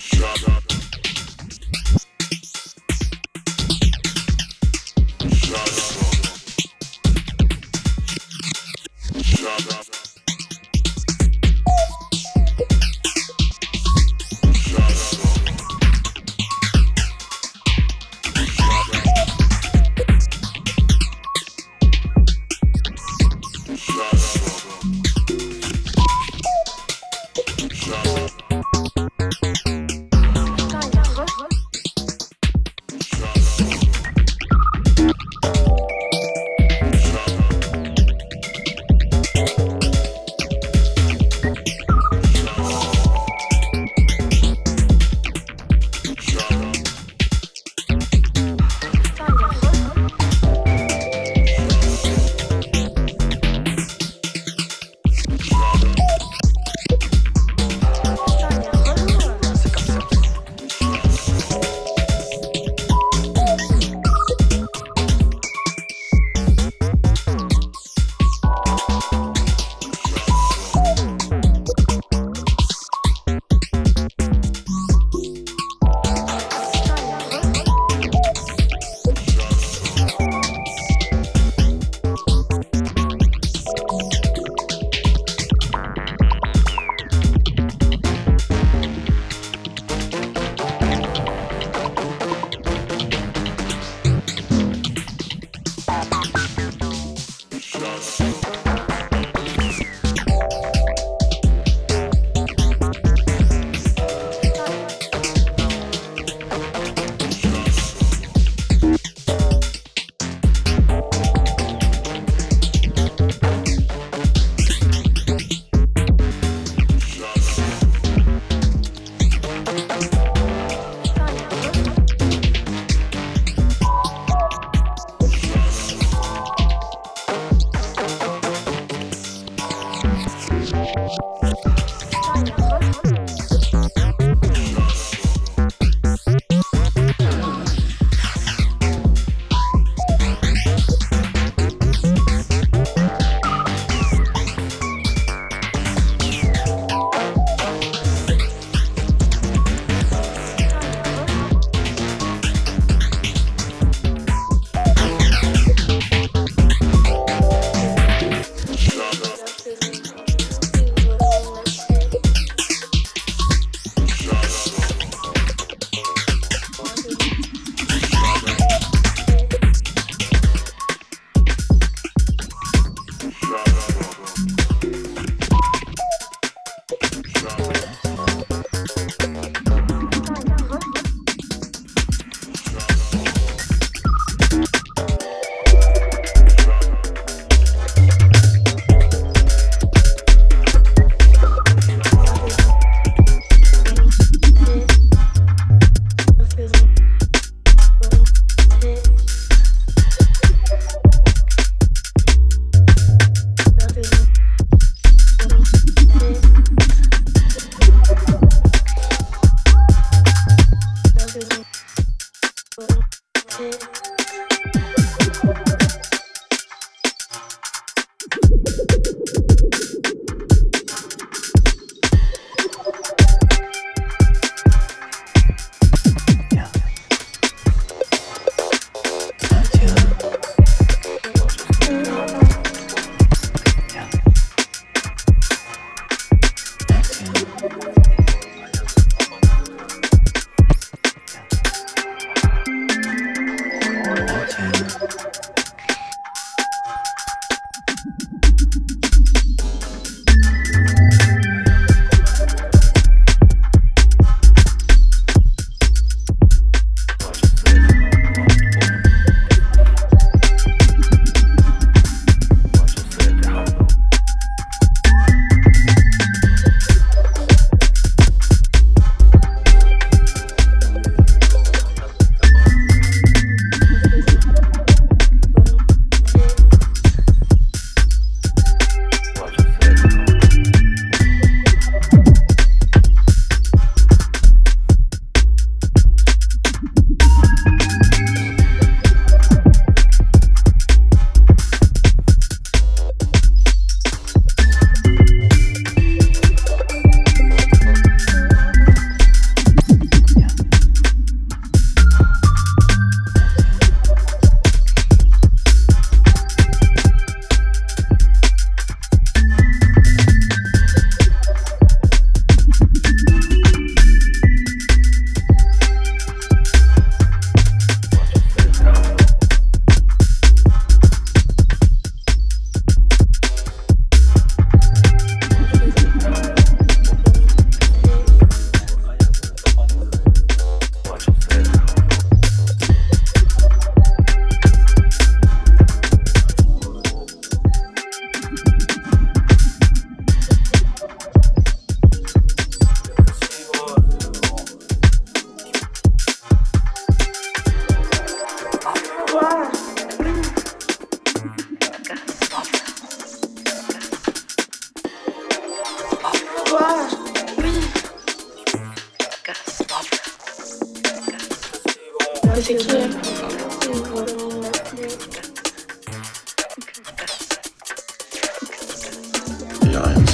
Shut up.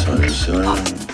sunshine.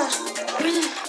Mira.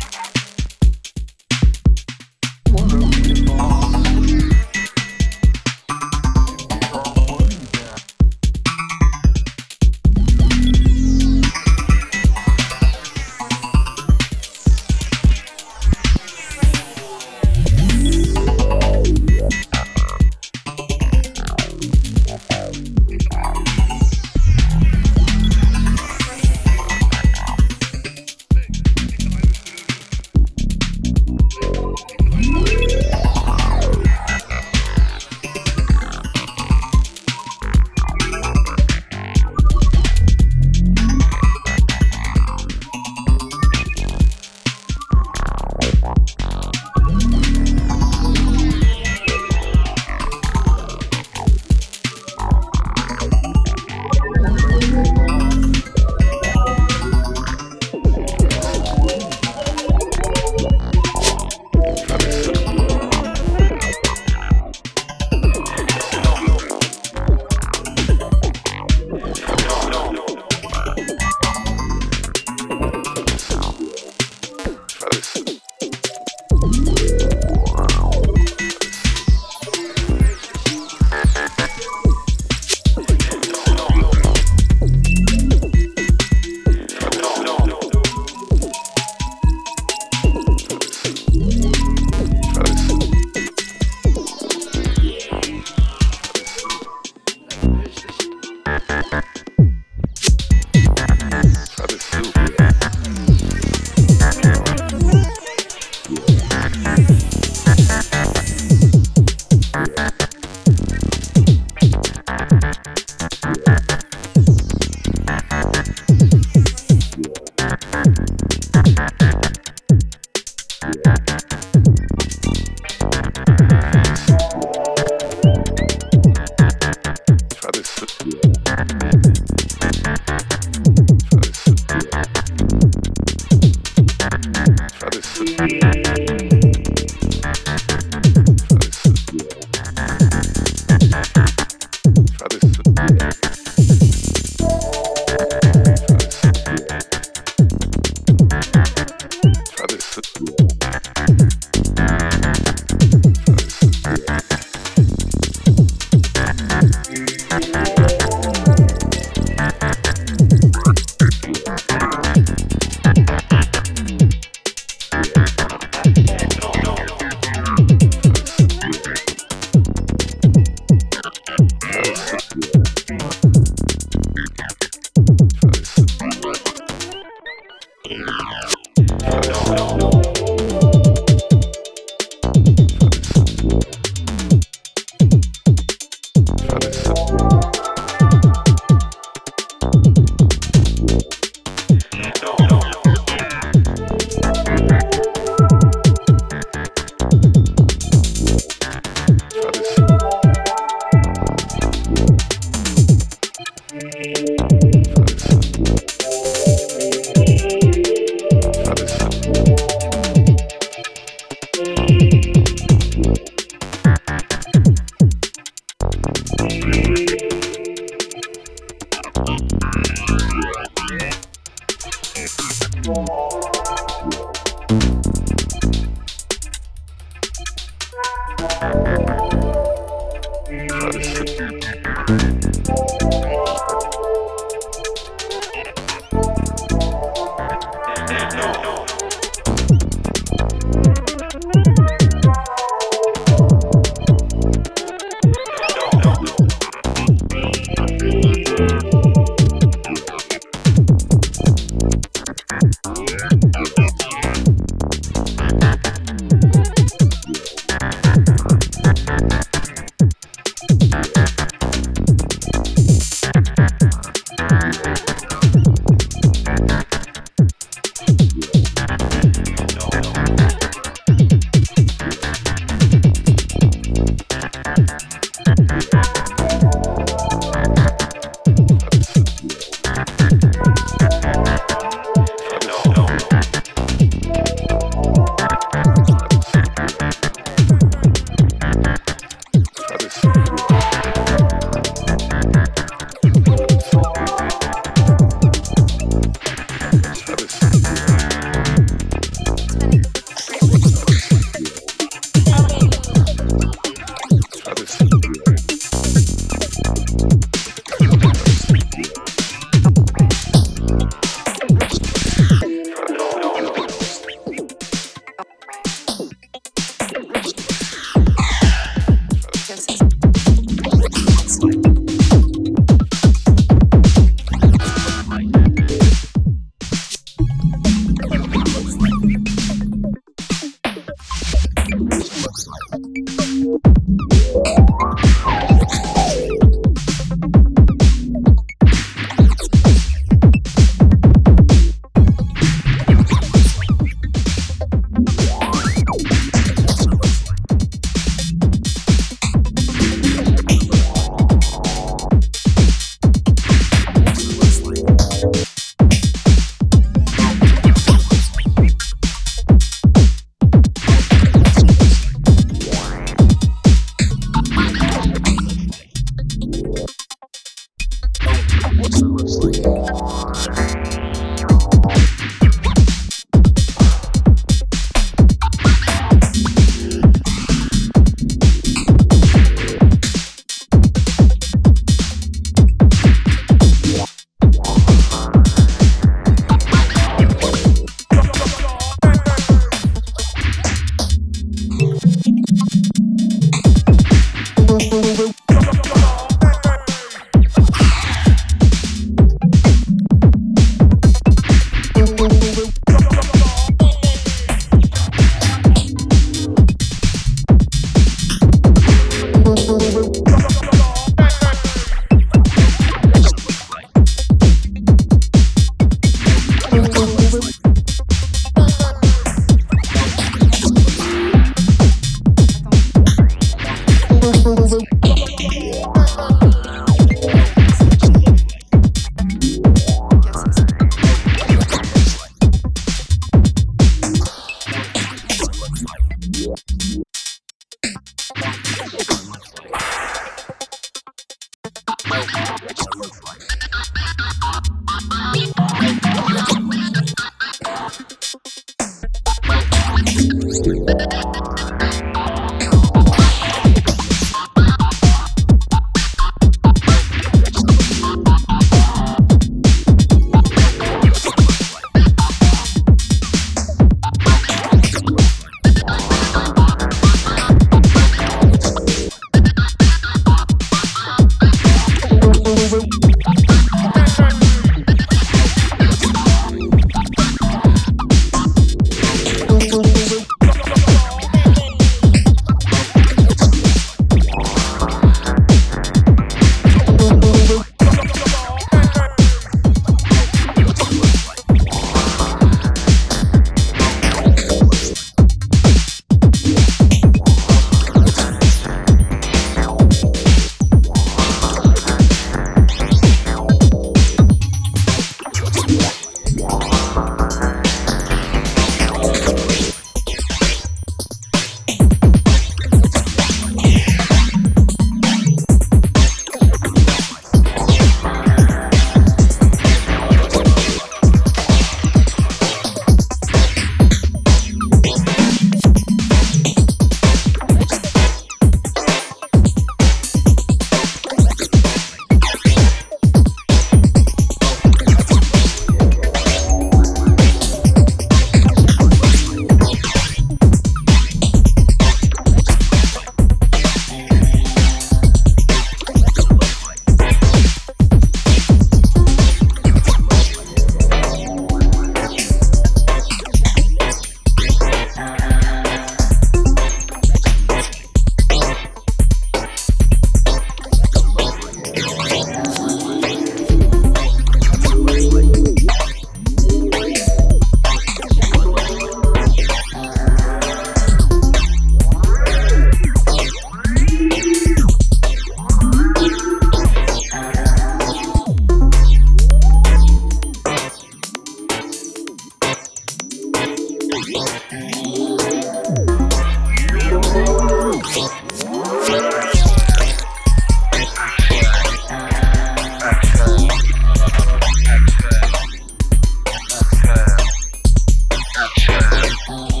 Cool.